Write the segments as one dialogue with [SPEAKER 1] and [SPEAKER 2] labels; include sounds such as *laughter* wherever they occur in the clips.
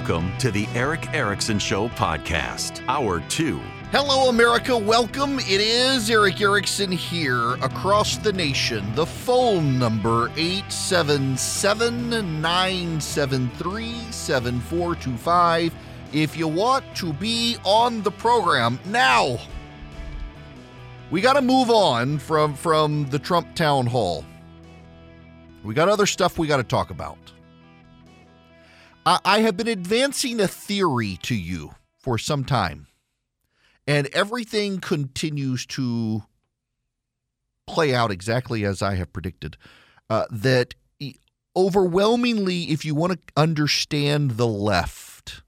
[SPEAKER 1] Welcome to the Erick Erickson Show podcast, hour two.
[SPEAKER 2] Hello, America. Welcome. It is Erick Erickson here across the nation. The phone number 877 973 7425 if you want to be on the program. Now, we got to move on from, from the Trump town hall. We got other stuff we got to talk about. I have been advancing a theory to you for some time, and everything continues to play out exactly as I have predicted. Uh, that overwhelmingly, if you want to understand the left,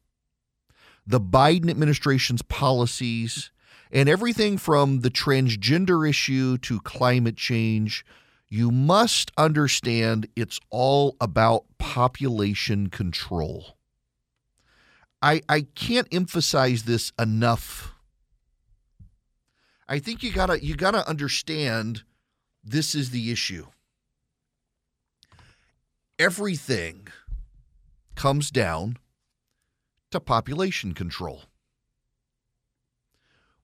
[SPEAKER 2] the Biden administration's policies, and everything from the transgender issue to climate change you must understand it's all about population control. I, I can't emphasize this enough. I think you gotta you gotta understand this is the issue. Everything comes down to population control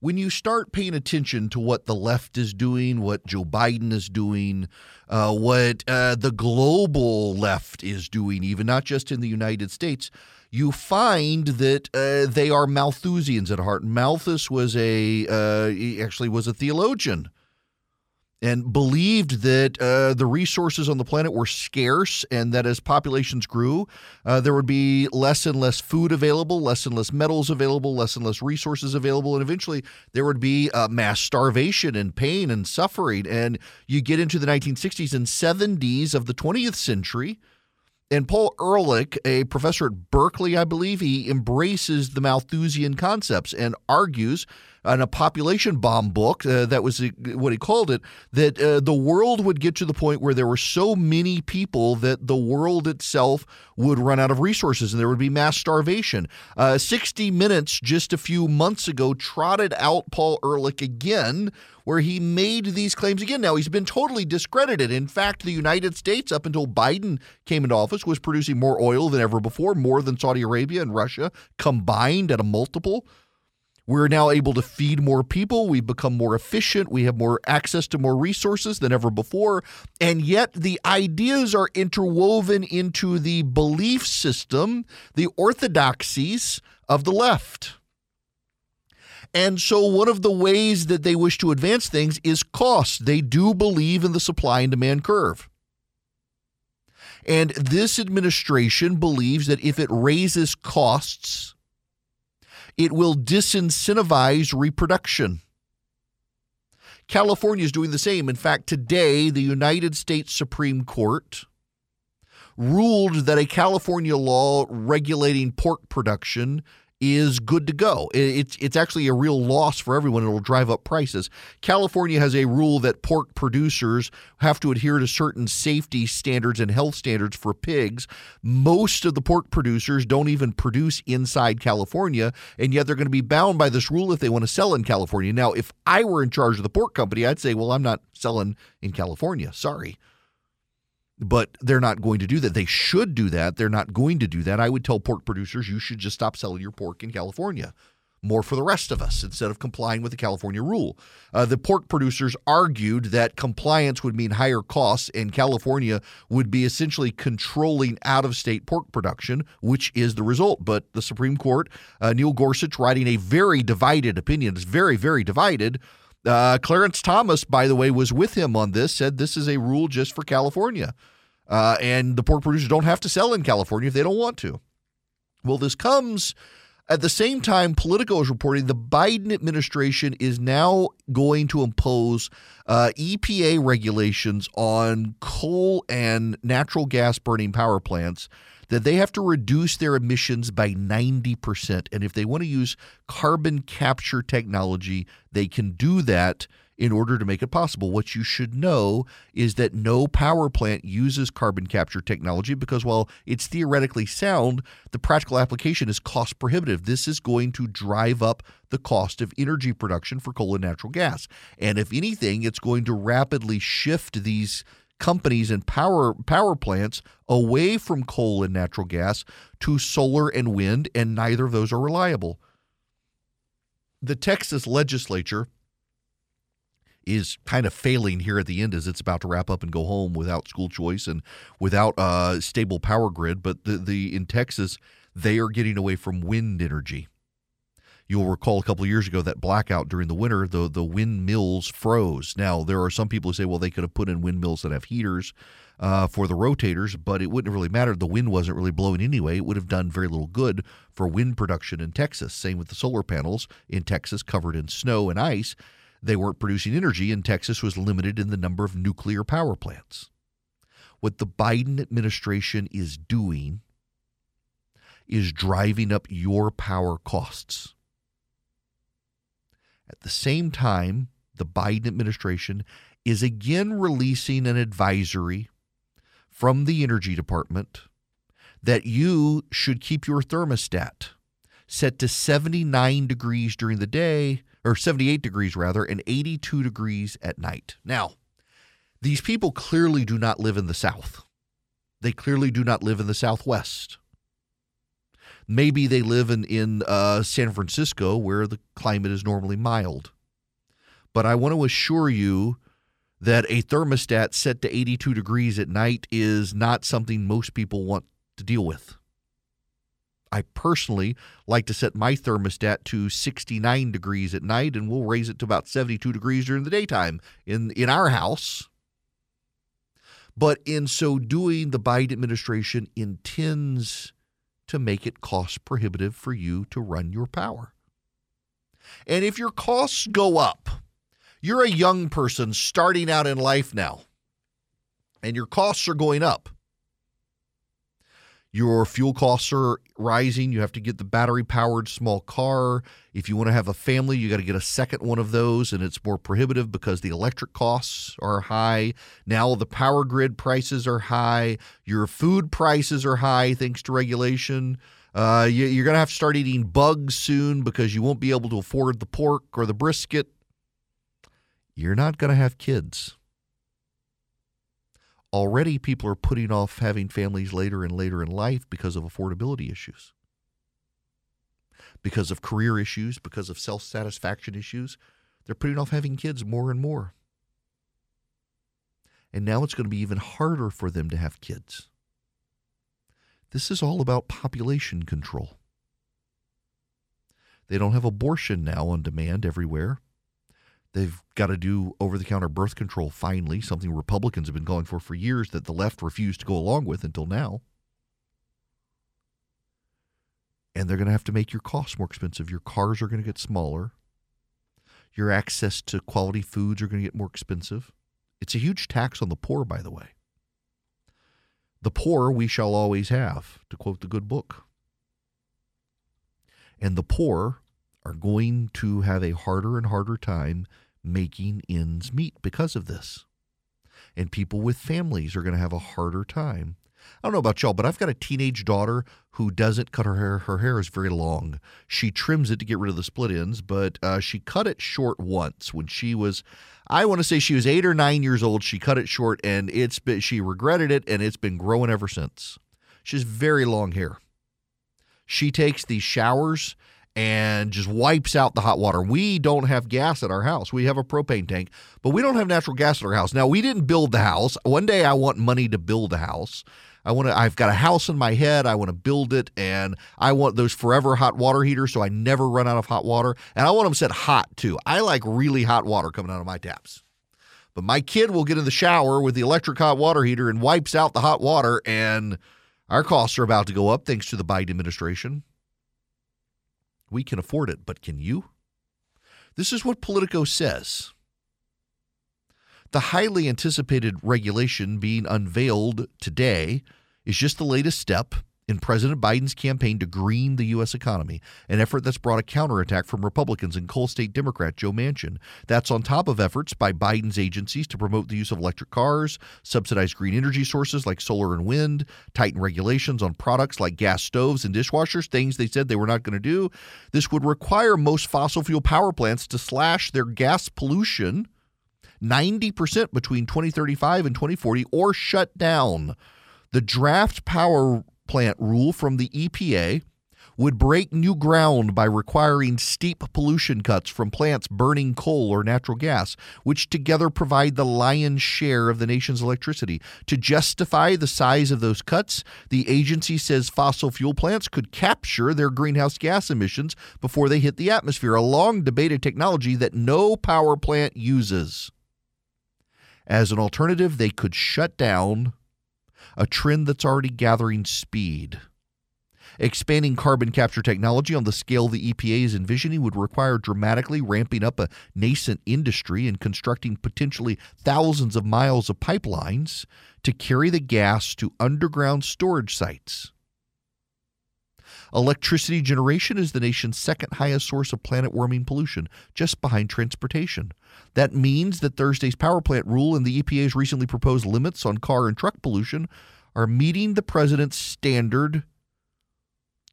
[SPEAKER 2] when you start paying attention to what the left is doing, what Joe Biden is doing, uh, what uh, the global left is doing, even not just in the United States, you find that uh, they are Malthusians at heart. Malthus was a uh, actually was a theologian and believed that uh, the resources on the planet were scarce and that as populations grew, uh, there would be less and less food available, less and less metals available, less and less resources available, and eventually there would be uh, mass starvation and pain and suffering. And you get into the 1960s and 70s of the 20th century. And Paul Ehrlich, a professor at Berkeley, I believe, he embraces the Malthusian concepts and argues in a population bomb book uh, that was uh, what he called it that uh, the world would get to the point where there were so many people that the world itself would run out of resources and there would be mass starvation. Uh, 60 Minutes just a few months ago trotted out Paul Ehrlich again where he made these claims again. Now, he's been totally discredited. In fact, the United States, up until Biden came into office, was producing more oil than ever before, more than Saudi Arabia and Russia combined at a multiple. We're now able to feed more people. We've become more efficient. We have more access to more resources than ever before. And yet, the ideas are interwoven into the belief system, the orthodoxies of the left. And so, one of the ways that they wish to advance things is cost. They do believe in the supply and demand curve. And this administration believes that if it raises costs, it will disincentivize reproduction. California is doing the same. In fact, today, the United States Supreme Court ruled that a California law regulating pork production is good to go. It's it's actually a real loss for everyone. It'll drive up prices. California has a rule that pork producers have to adhere to certain safety standards and health standards for pigs. Most of the pork producers don't even produce inside California, and yet they're going to be bound by this rule if they want to sell in California. Now, if I were in charge of the pork company, I'd say, "Well, I'm not selling in California. Sorry." But they're not going to do that. They should do that. They're not going to do that. I would tell pork producers you should just stop selling your pork in California. more for the rest of us instead of complying with the California rule. Uh, the pork producers argued that compliance would mean higher costs, and California would be essentially controlling out of state pork production, which is the result. But the Supreme Court, uh, Neil Gorsuch, writing a very divided opinion, is very, very divided. Uh, Clarence Thomas, by the way, was with him on this, said this is a rule just for California. Uh, and the pork producers don't have to sell in California if they don't want to. Well, this comes at the same time, Politico is reporting the Biden administration is now going to impose uh, EPA regulations on coal and natural gas burning power plants that they have to reduce their emissions by 90%. And if they want to use carbon capture technology, they can do that in order to make it possible. What you should know is that no power plant uses carbon capture technology because while it's theoretically sound, the practical application is cost prohibitive. This is going to drive up the cost of energy production for coal and natural gas. And if anything, it's going to rapidly shift these companies and power power plants away from coal and natural gas to solar and wind and neither of those are reliable. The Texas legislature is kind of failing here at the end as it's about to wrap up and go home without school choice and without a uh, stable power grid. But the, the in Texas, they are getting away from wind energy. You'll recall a couple of years ago that blackout during the winter, the the windmills froze. Now there are some people who say, well, they could have put in windmills that have heaters uh, for the rotators, but it wouldn't have really matter. The wind wasn't really blowing anyway. It would have done very little good for wind production in Texas. Same with the solar panels in Texas, covered in snow and ice they weren't producing energy, and Texas was limited in the number of nuclear power plants. What the Biden administration is doing is driving up your power costs. At the same time, the Biden administration is again releasing an advisory from the Energy Department that you should keep your thermostat set to 79 degrees during the day or 78 degrees rather, and 82 degrees at night. Now, these people clearly do not live in the South. They clearly do not live in the Southwest. Maybe they live in, in uh, San Francisco where the climate is normally mild. But I want to assure you that a thermostat set to 82 degrees at night is not something most people want to deal with. I personally like to set my thermostat to 69 degrees at night, and we'll raise it to about 72 degrees during the daytime in, in our house. But in so doing, the Biden administration intends to make it cost prohibitive for you to run your power. And if your costs go up, you're a young person starting out in life now, and your costs are going up your fuel costs are rising. You have to get the battery powered small car. If you want to have a family, you got to get a second one of those, and it's more prohibitive because the electric costs are high. Now the power grid prices are high. Your food prices are high thanks to regulation. Uh, you, are going to have to start eating bugs soon because you won't be able to afford the pork or the brisket. You're not going to have kids already people are putting off having families later and later in life because of affordability issues, because of career issues, because of self satisfaction issues. They're putting off having kids more and more. And now it's going to be even harder for them to have kids. This is all about population control. They don't have abortion now on demand everywhere. They've got to do over the counter birth control finally, something Republicans have been calling for for years that the left refused to go along with until now. And they're going to have to make your costs more expensive. Your cars are going to get smaller. Your access to quality foods are going to get more expensive. It's a huge tax on the poor, by the way. The poor we shall always have, to quote the good book. And the poor are going to have a harder and harder time making ends meet because of this. And people with families are going to have a harder time. I don't know about y'all, but I've got a teenage daughter who doesn't cut her hair. Her hair is very long. She trims it to get rid of the split ends, but uh, she cut it short once when she was, I want to say she was eight or nine years old. She cut it short, and it's been, she regretted it, and it's been growing ever since. She has very long hair. She takes these showers and just wipes out the hot water. We don't have gas at our house. We have a propane tank, but we don't have natural gas at our house. Now, we didn't build the house. One day I want money to build a house. I want to I've got a house in my head. I want to build it and I want those forever hot water heaters so I never run out of hot water. And I want them set hot too. I like really hot water coming out of my taps. But my kid will get in the shower with the electric hot water heater and wipes out the hot water and our costs are about to go up thanks to the Biden administration. We can afford it, but can you? This is what Politico says. The highly anticipated regulation being unveiled today is just the latest step in President Biden's campaign to green the U.S. economy, an effort that's brought a counterattack from Republicans and Coal State Democrat Joe Manchin. That's on top of efforts by Biden's agencies to promote the use of electric cars, subsidize green energy sources like solar and wind, tighten regulations on products like gas stoves and dishwashers, things they said they were not going to do. This would require most fossil fuel power plants to slash their gas pollution 90% between 2035 and 2040 or shut down. The draft power plant rule from the EPA would break new ground by requiring steep pollution cuts from plants burning coal or natural gas, which together provide the lion's share of the nation's electricity. To justify the size of those cuts, the agency says fossil fuel plants could capture their greenhouse gas emissions before they hit the atmosphere, a long debated technology that no power plant uses. As an alternative, they could shut down a trend that's already gathering speed. Expanding carbon capture technology on the scale the EPA is envisioning would require dramatically ramping up a nascent industry and constructing potentially thousands of miles of pipelines to carry the gas to underground storage sites. Electricity generation is the nation's second highest source of planet warming pollution, just behind transportation. That means that Thursday's power plant rule and the EPA's recently proposed limits on car and truck pollution are meeting the president's standard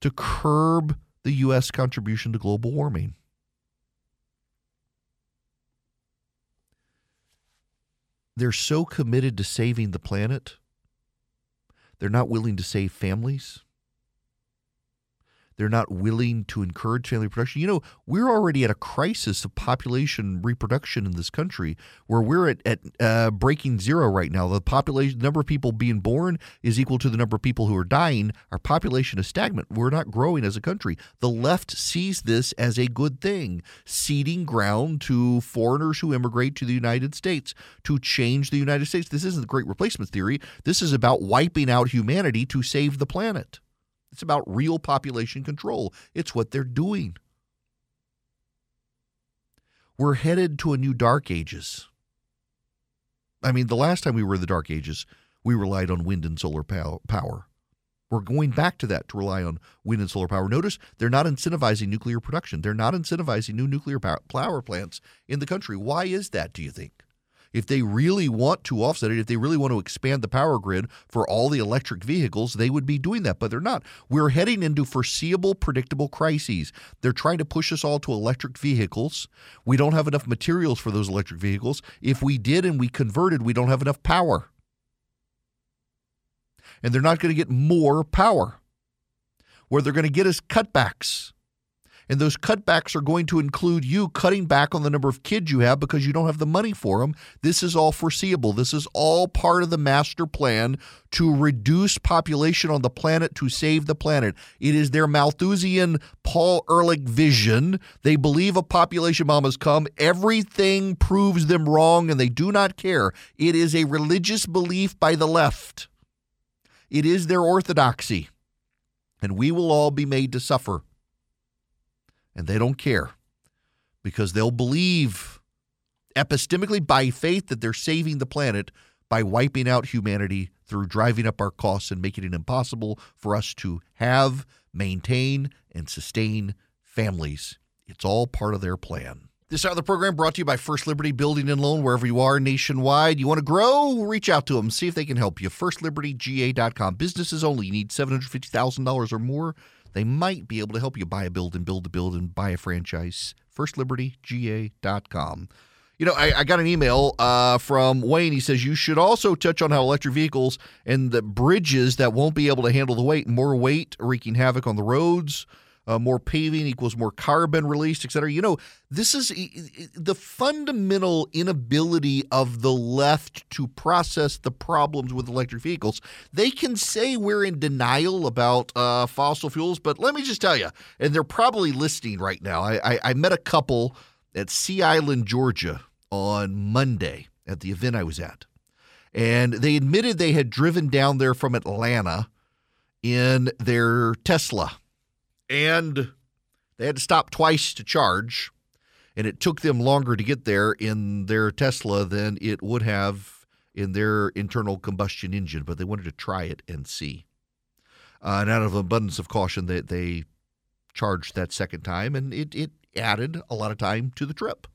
[SPEAKER 2] to curb the U.S. contribution to global warming. They're so committed to saving the planet, they're not willing to save families. They're not willing to encourage family production. You know, we're already at a crisis of population reproduction in this country where we're at, at uh, breaking zero right now. The population, the number of people being born is equal to the number of people who are dying. Our population is stagnant. We're not growing as a country. The left sees this as a good thing, ceding ground to foreigners who immigrate to the United States to change the United States. This isn't the great replacement theory. This is about wiping out humanity to save the planet. It's about real population control. It's what they're doing. We're headed to a new dark ages. I mean, the last time we were in the dark ages, we relied on wind and solar power. We're going back to that to rely on wind and solar power. Notice they're not incentivizing nuclear production. They're not incentivizing new nuclear power plants in the country. Why is that, do you think? If they really want to offset it, if they really want to expand the power grid for all the electric vehicles, they would be doing that, but they're not. We're heading into foreseeable, predictable crises. They're trying to push us all to electric vehicles. We don't have enough materials for those electric vehicles. If we did and we converted, we don't have enough power. And they're not going to get more power. Where they're going to get us cutbacks and those cutbacks are going to include you cutting back on the number of kids you have because you don't have the money for them. This is all foreseeable. This is all part of the master plan to reduce population on the planet to save the planet. It is their Malthusian Paul Ehrlich vision. They believe a population bomb has come. Everything proves them wrong and they do not care. It is a religious belief by the left. It is their orthodoxy. And we will all be made to suffer and they don't care because they'll believe epistemically by faith that they're saving the planet by wiping out humanity through driving up our costs and making it impossible for us to have, maintain, and sustain families. It's all part of their plan. This hour of the program brought to you by First Liberty Building and Loan, wherever you are nationwide. You want to grow? Reach out to them, see if they can help you. FirstLibertyGA.com. Businesses only. You need $750,000 or more they might be able to help you buy a build and build a build and buy a franchise. FirstLibertyGA.com. You know, I, I got an email uh, from Wayne. He says you should also touch on how electric vehicles and the bridges that won't be able to handle the weight, more weight, wreaking havoc on the roads. Uh, more paving equals more carbon released, et cetera. You know, this is the fundamental inability of the left to process the problems with electric vehicles. They can say we're in denial about uh, fossil fuels, but let me just tell you, and they're probably listening right now. I, I, I met a couple at Sea Island, Georgia on Monday at the event I was at. And they admitted they had driven down there from Atlanta in their Tesla and they had to stop twice to charge, and it took them longer to get there in their Tesla than it would have in their internal combustion engine. But they wanted to try it and see. Uh, and out of abundance of caution, they, they charged that second time, and it, it added a lot of time to the trip.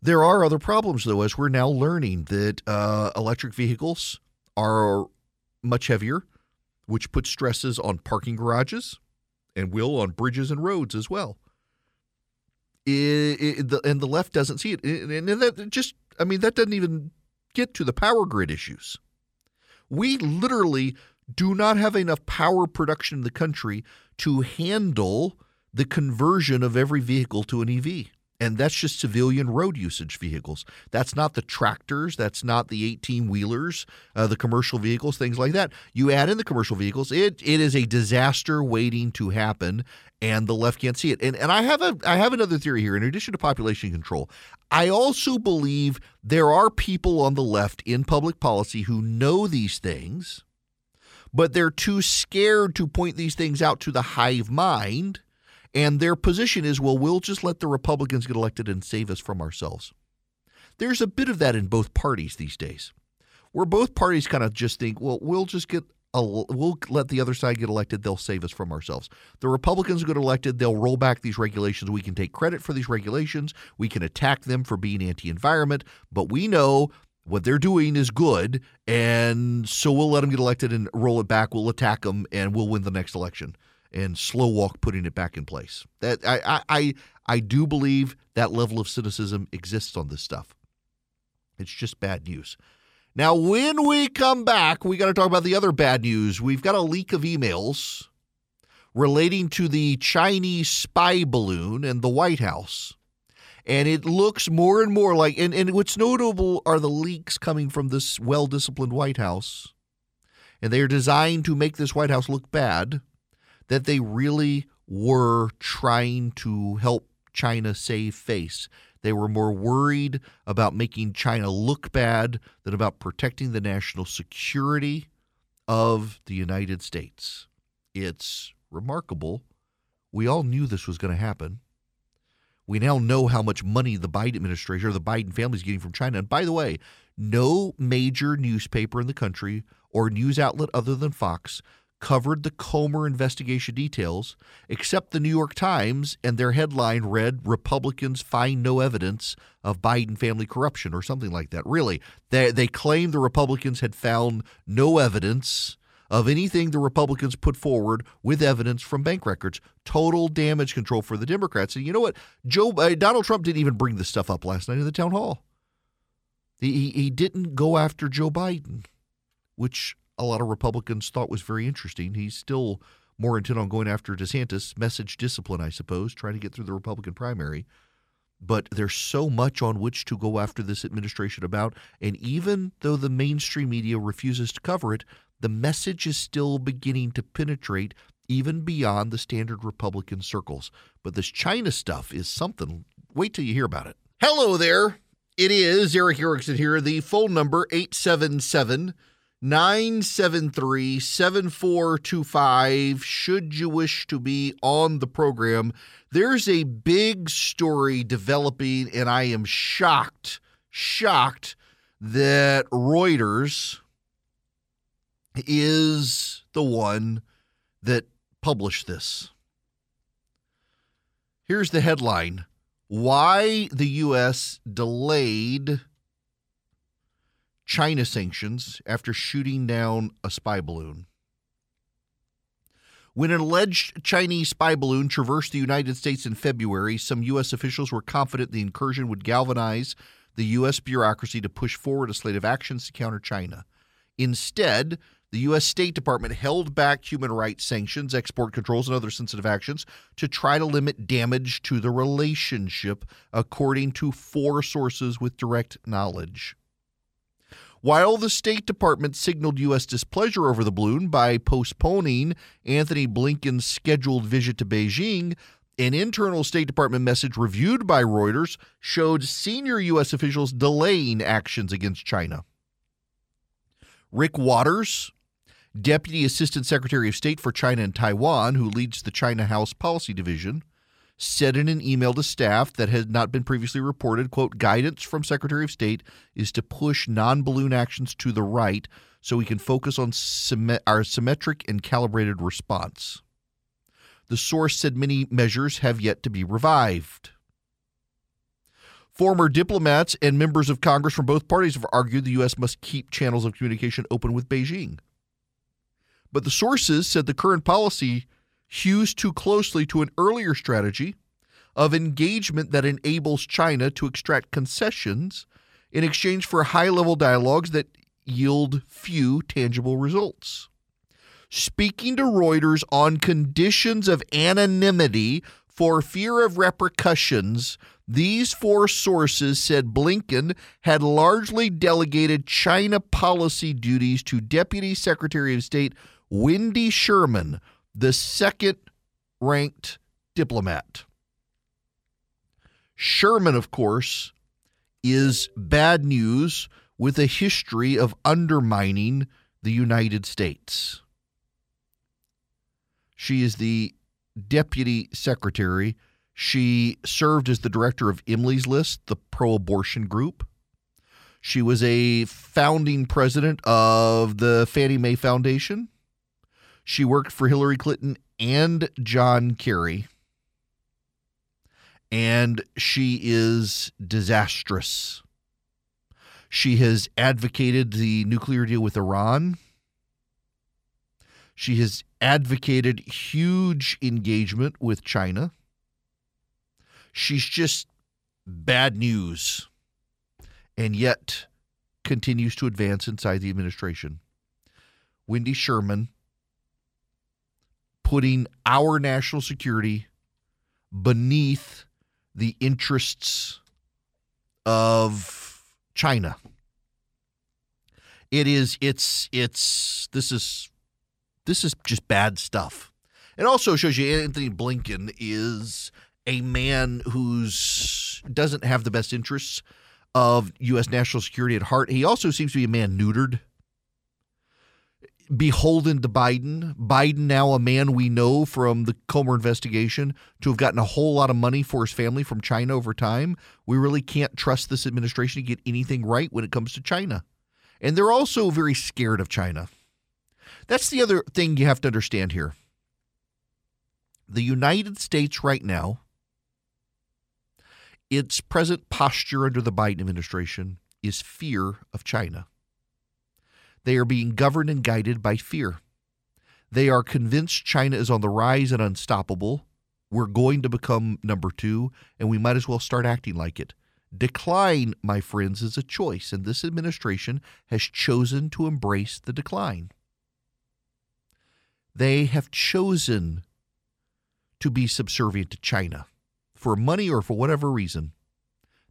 [SPEAKER 2] There are other problems, though, as we're now learning that uh, electric vehicles are much heavier which puts stresses on parking garages and will on bridges and roads as well. It, it, the, and the left doesn't see it. And that just, I mean, that doesn't even get to the power grid issues. We literally do not have enough power production in the country to handle the conversion of every vehicle to an EV. And that's just civilian road usage vehicles. That's not the tractors. That's not the 18 wheelers, uh, the commercial vehicles, things like that. You add in the commercial vehicles, it, it is a disaster waiting to happen, and the left can't see it. And, and I, have a, I have another theory here. In addition to population control, I also believe there are people on the left in public policy who know these things, but they're too scared to point these things out to the hive mind and their position is, well, we'll just let the Republicans get elected and save us from ourselves. There's a bit of that in both parties these days, where both parties kind of just think, well, we'll just get a, we'll let the other side get elected. They'll save us from ourselves. The Republicans get elected. They'll roll back these regulations. We can take credit for these regulations. We can attack them for being anti-environment, but we know what they're doing is good, and so we'll let them get elected and roll it back. We'll attack them, and we'll win the next election and slow walk putting it back in place. That I I I do believe that level of cynicism exists on this stuff. It's just bad news. Now, when we come back, we got to talk about the other bad news. We've got a leak of emails relating to the Chinese spy balloon and the White House. And it looks more and more like, and, and what's notable are the leaks coming from this well disciplined White House. And they are designed to make this White House look bad that they really were trying to help China save face. They were more worried about making China look bad than about protecting the national security of the United States. It's remarkable. We all knew this was going to happen. We now know how much money the Biden administration or the Biden family is getting from China. And by the way, no major newspaper in the country or news outlet other than Fox covered the Comer investigation details, except the New York Times, and their headline read Republicans find no evidence of Biden family corruption or something like that. Really, they, they claimed the Republicans had found no evidence of anything the Republicans put forward with evidence from bank records. Total damage control for the Democrats. And you know what? Joe uh, Donald Trump didn't even bring this stuff up last night in the town hall. He, he didn't go after Joe Biden, which a lot of Republicans thought was very interesting. He's still more intent on going after DeSantis, message discipline, I suppose, trying to get through the Republican primary. But there's so much on which to go after this administration about. And even though the mainstream media refuses to cover it, the message is still beginning to penetrate even beyond the standard Republican circles. But this China stuff is something. Wait till you hear about it. Hello there. It is Erick Erickson here. The phone number 877- 973 7425 should you wish to be on the program. There's a big story developing, and I am shocked, shocked that Reuters is the one that published this. Here's the headline Why the U.S. delayed China sanctions after shooting down a spy balloon. When an alleged Chinese spy balloon traversed the United States in February, some U.S. officials were confident the incursion would galvanize the U.S. bureaucracy to push forward a slate of actions to counter China. Instead, The U.S. State Department held back human rights sanctions, export controls, and other sensitive actions to try to limit damage to the relationship, according to four sources with direct knowledge. While the State Department signaled U.S. displeasure over the balloon by postponing Antony Blinken's scheduled visit to Beijing, an internal State Department message reviewed by Reuters showed senior U.S. officials delaying actions against China. Rick Waters, Deputy Assistant Secretary of State for China and Taiwan, who leads the China House Policy Division, said in an email to staff that had not been previously reported, quote, guidance from Secretary of State is to push non-balloon actions to the right so we can focus on our symmetric and calibrated response. The source said many measures have yet to be revived. Former diplomats and members of Congress from both parties have argued the U.S. must keep channels of communication open with Beijing. But the sources said the current policy hews too closely to an earlier strategy of engagement that enables China to extract concessions in exchange for high level dialogues that yield few tangible results. Speaking to Reuters on conditions of anonymity for fear of repercussions, these four sources said Blinken had largely delegated China policy duties to Deputy Secretary of State Wendy Sherman, the second ranked diplomat. Sherman, of course, is bad news with a history of undermining the United States. She is the deputy secretary. She served as the director of Emily's List, the pro abortion group. She was a founding president of the Fannie Mae Foundation. She worked for Hillary Clinton and John Kerry. And she is disastrous. She has advocated the nuclear deal with Iran. She has advocated huge engagement with China. She's just bad news and yet continues to advance inside the administration. Wendy Sherman putting our national security beneath the interests of China. It is it's it's this is this is just bad stuff. It also shows you Antony Blinken is a man who's doesn't have the best interests of U.S. national security at heart. He also seems to be a man neutered beholden to Biden. Biden, now a man we know from the Comer investigation, to have gotten a whole lot of money for his family from China over time. We really can't trust this administration to get anything right when it comes to China. And they're also very scared of China. That's the other thing you have to understand here. The United States right now, its present posture under the Biden administration is fear of China. They are being governed and guided by fear. They are convinced China is on the rise and unstoppable. We're going to become number two, and we might as well start acting like it. Decline, my friends, is a choice, and this administration has chosen to embrace the decline. They have chosen to be subservient to China for money or for whatever reason.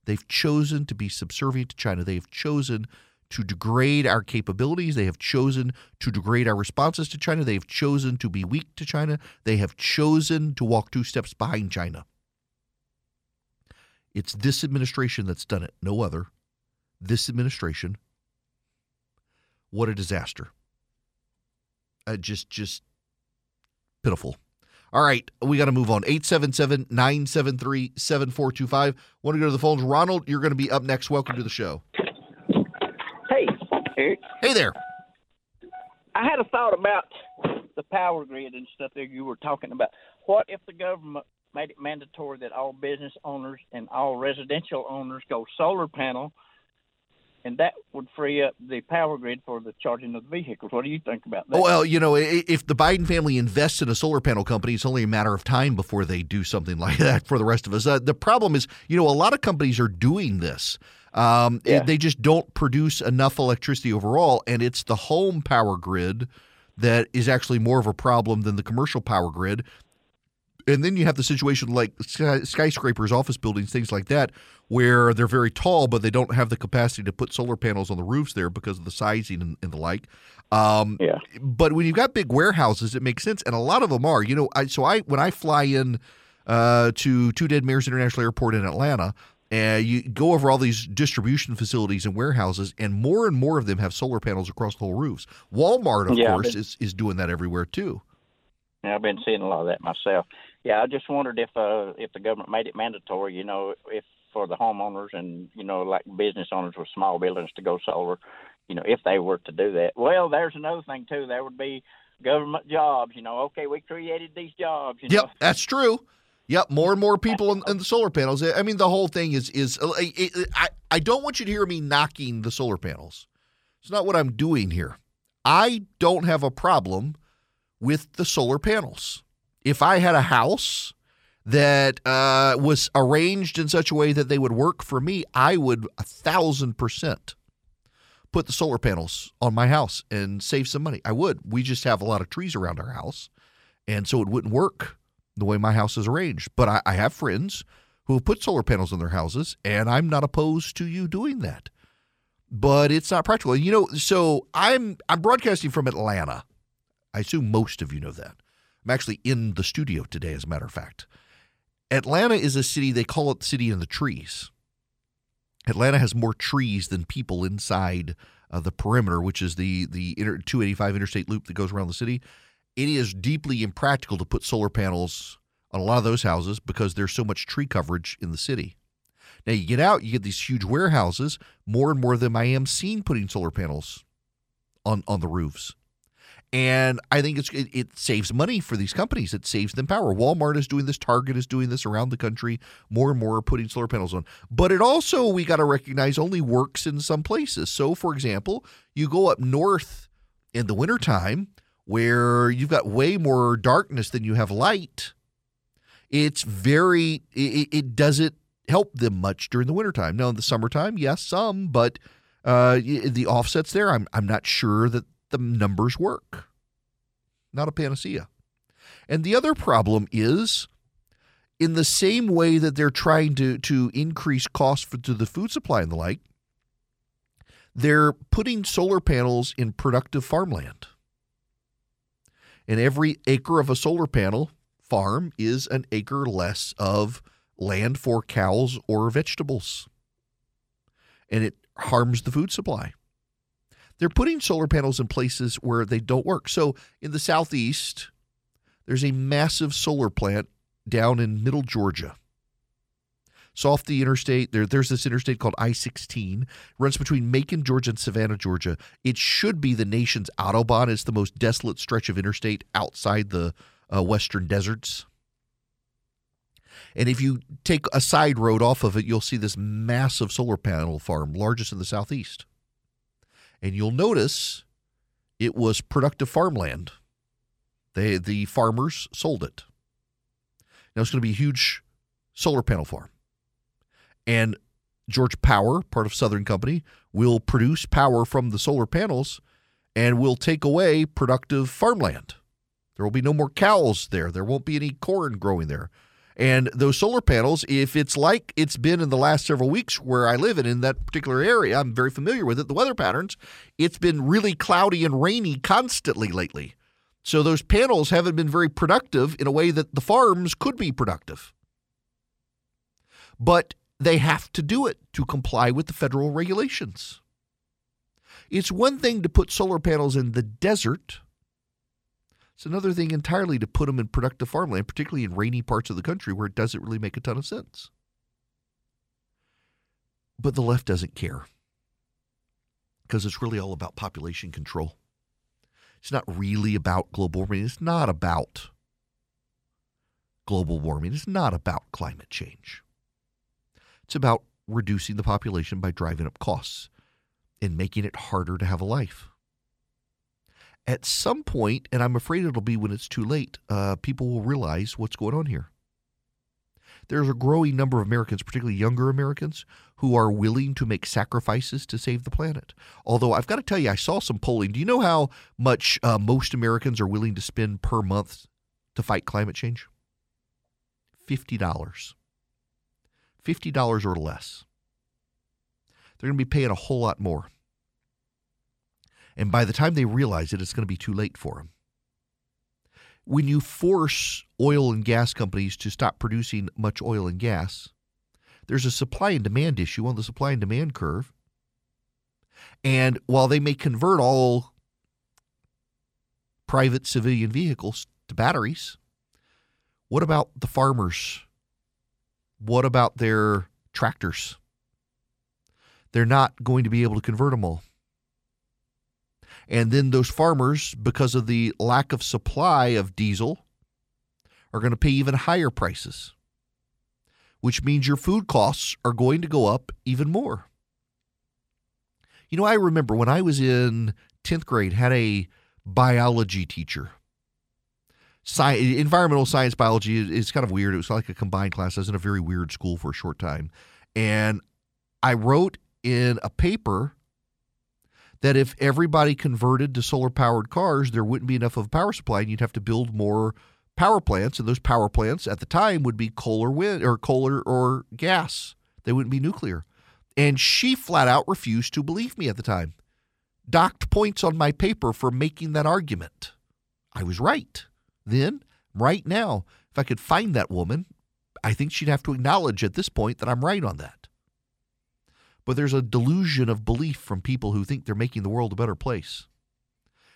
[SPEAKER 2] They've chosen to be subservient to China. They have chosen to degrade our capabilities. They have chosen to degrade our responses to China. They have chosen to be weak to China. They have chosen to walk two steps behind China. It's this administration that's done it, no other. This administration. What a disaster. Uh, just, just pitiful. All right, we got to move on. 877 973 7425. Want to go to the phones? Ronald, you're going to be up next. Welcome to the show.
[SPEAKER 3] Erick.
[SPEAKER 2] Hey there.
[SPEAKER 3] I had a thought about the power grid and stuff that you were talking about. What if the government made it mandatory that all business owners and all residential owners go solar panel, and that would free up the power grid for the charging of the vehicles. What do you think about that?
[SPEAKER 2] Well, you know, if the Biden family invests in a solar panel company, it's only a matter of time before they do something *laughs* like that for the rest of us. Uh, the problem is, you know, a lot of companies are doing this. Um,
[SPEAKER 3] Yeah.
[SPEAKER 2] They just don't produce enough electricity overall, and it's the home power grid that is actually more of a problem than the commercial power grid. And then you have the situation like skyscrapers, office buildings, things like that, where they're very tall, but they don't have the capacity to put solar panels on the roofs there because of the sizing and, and the like. Um,
[SPEAKER 3] Yeah.
[SPEAKER 2] but when you've got big warehouses, it makes sense, and a lot of them are. You know, I, so I when I fly in uh, to Two Dead Mares International Airport in Atlanta, and you go over all these distribution facilities and warehouses, and more and more of them have solar panels across the whole roofs. Walmart, of
[SPEAKER 3] Yeah,
[SPEAKER 2] course,
[SPEAKER 3] but-
[SPEAKER 2] is is doing that everywhere too.
[SPEAKER 3] Yeah, I've been seeing a lot of that myself. Yeah, I just wondered if uh if the government made it mandatory, you know, if for the homeowners and you know like business owners with small buildings to go solar, you know, if they were to do that. Well, there's another thing too. There would be government jobs. You know, okay, we created these jobs. You
[SPEAKER 2] Yep,
[SPEAKER 3] know,
[SPEAKER 2] that's true. Yep, more and more people in, in the solar panels. I mean, the whole thing is is uh, it, it- I I don't want you to hear me knocking the solar panels. It's not what I'm doing here. I don't have a problem with the solar panels. If I had a house that uh, was arranged in such a way that they would work for me, I would a thousand percent put the solar panels on my house and save some money. I would. We just have a lot of trees around our house, and so it wouldn't work the way my house is arranged. But I, I have friends who have put solar panels on their houses, and I'm not opposed to you doing that. But it's not practical. You know, so I'm I'm broadcasting from Atlanta. I assume most of you know that. I'm actually in the studio today, as a matter of fact. Atlanta is a city, they call it the city in the trees. Atlanta has more trees than people inside uh, the perimeter, which is the, the inter, 285 interstate loop that goes around the city. It is deeply impractical to put solar panels on a lot of those houses because there's so much tree coverage in the city. Now you get out, you get these huge warehouses. More and more of them I am seeing putting solar panels on on the roofs. And I think it, it saves money for these companies. It saves them power. Walmart is doing this. Target is doing this around the country. More and more are putting solar panels on. But it also we got to recognize only works in some places. So, for example, you go up north in the wintertime where you've got way more darkness than you have light. It's very it, it doesn't help them much during the wintertime. Now in the summertime, yes, some, but uh, the offsets there, I'm I'm not sure that the numbers work. Not a panacea. And the other problem is in the same way that they're trying to to increase costs for to the food supply and the like, they're putting solar panels in productive farmland. And every acre of a solar panel farm is an acre less of land for cows or vegetables. And it harms the food supply. They're putting solar panels in places where they don't work. So in the southeast, there's a massive solar plant down in middle Georgia. So off the interstate, there, there's this interstate called I-16, runs between Macon, Georgia, and Savannah, Georgia. It should be the nation's autobahn. It's the most desolate stretch of interstate outside the uh, western deserts. And if you take a side road off of it, you'll see this massive solar panel farm, largest in the southeast. And you'll notice it was productive farmland. They, the farmers sold it. Now it's going to be a huge solar panel farm. And Georgia Power, part of Southern Company, will produce power from the solar panels and will take away productive farmland. There will be no more cows there. There won't be any corn growing there. And those solar panels, if it's like it's been in the last several weeks where I live in, in that particular area, I'm very familiar with it, the weather patterns, it's been really cloudy and rainy constantly lately. So those panels haven't been very productive in a way that the farms could be productive. But they have to do it to comply with the federal regulations. It's one thing to put solar panels in the desert. It's another thing entirely to put them in productive farmland, particularly in rainy parts of the country where it doesn't really make a ton of sense. But the left doesn't care because it's really all about population control. It's not really about global warming. It's not about global warming. It's not about climate change. It's about reducing the population by driving up costs and making it harder to have a life. At some point, and I'm afraid it'll be when it's too late, uh, people will realize what's going on here. there's a growing number of Americans, particularly younger Americans, who are willing to make sacrifices to save the planet. Although I've got to tell you, I saw some polling. Do you know how much uh, most Americans are willing to spend per month to fight climate change? $50. $50 or less. They're going to be paying a whole lot more. And by the time they realize it, it's going to be too late for them. When you force oil and gas companies to stop producing much oil and gas, there's a supply and demand issue on the supply and demand curve. And while they may convert all private civilian vehicles to batteries, what about the farmers? What about their tractors? They're not going to be able to convert them all. And then those farmers, because of the lack of supply of diesel, are going to pay even higher prices, which means your food costs are going to go up even more. You know, I remember when I was in 10th grade, had a biology teacher. Sci- environmental science biology is kind of weird. It was like a combined class. I was in a very weird school for a short time. And I wrote in a paper that if everybody converted to solar powered cars, there wouldn't be enough of a power supply and you'd have to build more power plants. And those power plants at the time would be coal or wind or coal or, or gas. They wouldn't be nuclear. And she flat out refused to believe me at the time. Docked points on my paper for making that argument. I was right. Then, right now, if I could find that woman, I think she'd have to acknowledge at this point that I'm right on that but there's a delusion of belief from people who think they're making the world a better place.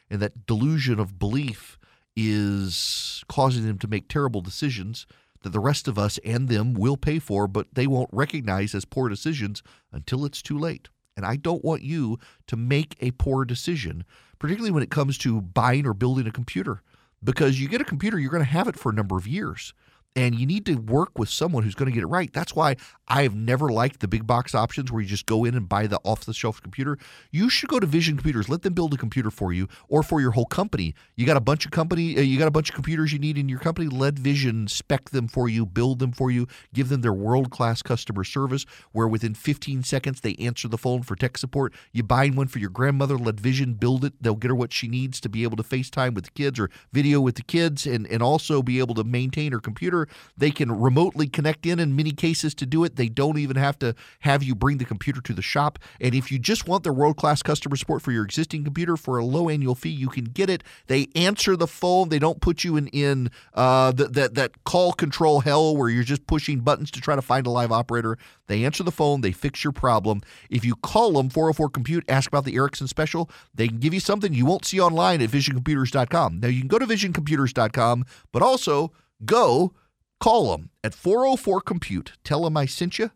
[SPEAKER 2] And that delusion of belief is causing them to make terrible decisions that the rest of us and them will pay for, but they won't recognize as poor decisions until it's too late. And I don't want you to make a poor decision, particularly when it comes to buying or building a computer, because you get a computer, you're going to have it for a number of years and you need to work with someone who's going to get it right. That's why I have never liked the big box options where you just go in and buy the off the shelf computer. You should go to Vision Computers. Let them build a computer for you or for your whole company. You got a bunch of company, uh, you got a bunch of computers you need in your company. Let Vision spec them for you, build them for you, give them their world class customer service where within 15 seconds they answer the phone for tech support. You buy one for your grandmother. Let Vision build it. They'll get her what she needs to be able to FaceTime with the kids or video with the kids and and also be able to maintain her computer they can remotely connect in in many cases to do it. They don't even have to have you bring the computer to the shop. And if you just want their world class customer support for your existing computer for a low annual fee, you can get it. They answer the phone. They don't put you in in uh, that that call control hell where you're just pushing buttons to try to find a live operator. They answer the phone. They fix your problem. If you call them 404 Compute, ask about the Erickson special. They can give you something you won't see online at visioncomputers.com. Now you can go to visioncomputers.com, but also go Call them at 404 Compute. Tell them I sent you.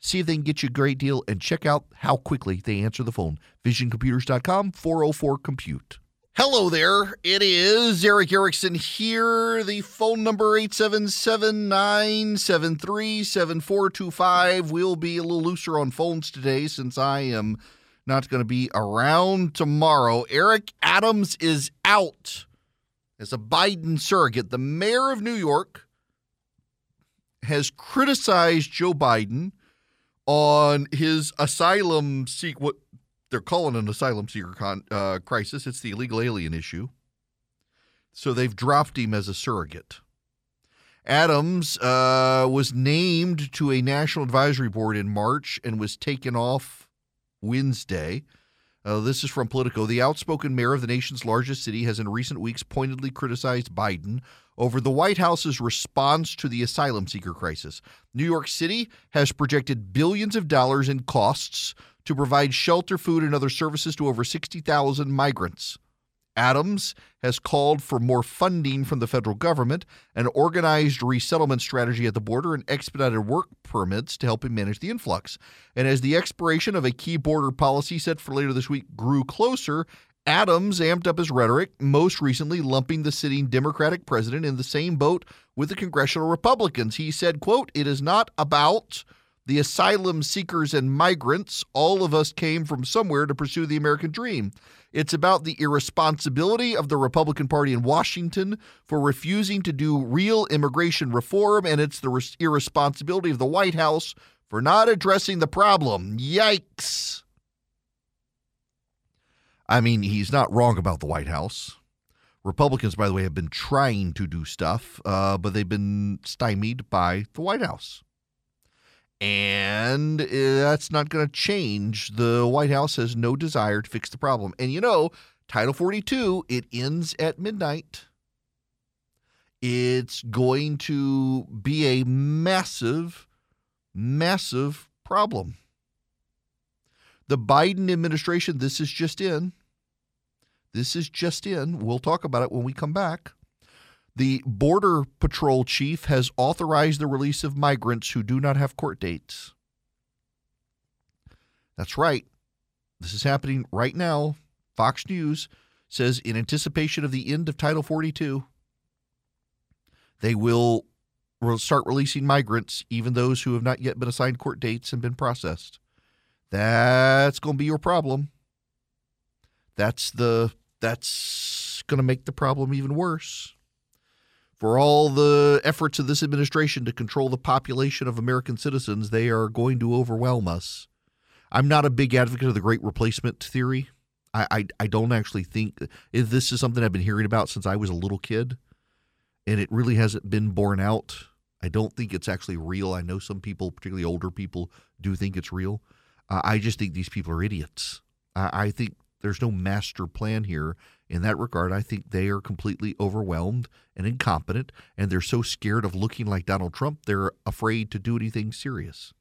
[SPEAKER 2] See if they can get you a great deal and check out how quickly they answer the phone. VisionComputers.com 404 Compute. Hello there. It is Erick Erickson here. The phone number 877-973-7425. We'll be a little looser on phones today since I am not going to be around tomorrow. Eric Adams is out as a Biden surrogate. The mayor of New York has criticized Joe Biden on his asylum seek what they're calling an asylum seeker con, uh, crisis. It's the illegal alien issue. So they've dropped him as a surrogate. Adams uh, was named to a national advisory board in March and was taken off Wednesday. Uh, this is from Politico. The outspoken mayor of the nation's largest city has in recent weeks pointedly criticized Biden over the White House's response to the asylum seeker crisis. New York City has projected billions of dollars in costs to provide shelter, food, and other services to over 60,000 migrants. Adams has called for more funding from the federal government, an organized resettlement strategy at the border, and expedited work permits to help him manage the influx. And as the expiration of a key border policy set for later this week grew closer, Adams amped up his rhetoric, most recently lumping the sitting Democratic president in the same boat with the congressional Republicans. He said, quote, "It is not about the asylum seekers and migrants, all of us came from somewhere to pursue the American dream. It's about the irresponsibility of the Republican Party in Washington for refusing to do real immigration reform, and it's the res- irresponsibility of the White House for not addressing the problem. Yikes. I mean, he's not wrong about the White House. Republicans, by the way, have been trying to do stuff, uh, but they've been stymied by the White House. And uh, that's not going to change. The White House has no desire to fix the problem. And you know, Title 42, it ends at midnight. It's going to be a massive, massive problem. The Biden administration, this is just in. This is just in. We'll talk about it when we come back. The Border Patrol chief has authorized the release of migrants who do not have court dates. That's right. This is happening right now. Fox News says in anticipation of the end of Title 42, they will start releasing migrants, even those who have not yet been assigned court dates and been processed. That's going to be your problem. That's the that's going to make the problem even worse. For all the efforts of this administration to control the population of American citizens, they are going to overwhelm us. I'm not a big advocate of the great replacement theory. I, I, I don't actually think this is something I've been hearing about since I was a little kid, and it really hasn't been borne out. I don't think it's actually real. I know some people, particularly older people, do think it's real. Uh, I just think these people are idiots. I, I think there's no master plan here. In that regard, I think they are completely overwhelmed and incompetent, and they're so scared of looking like Donald Trump, they're afraid to do anything serious.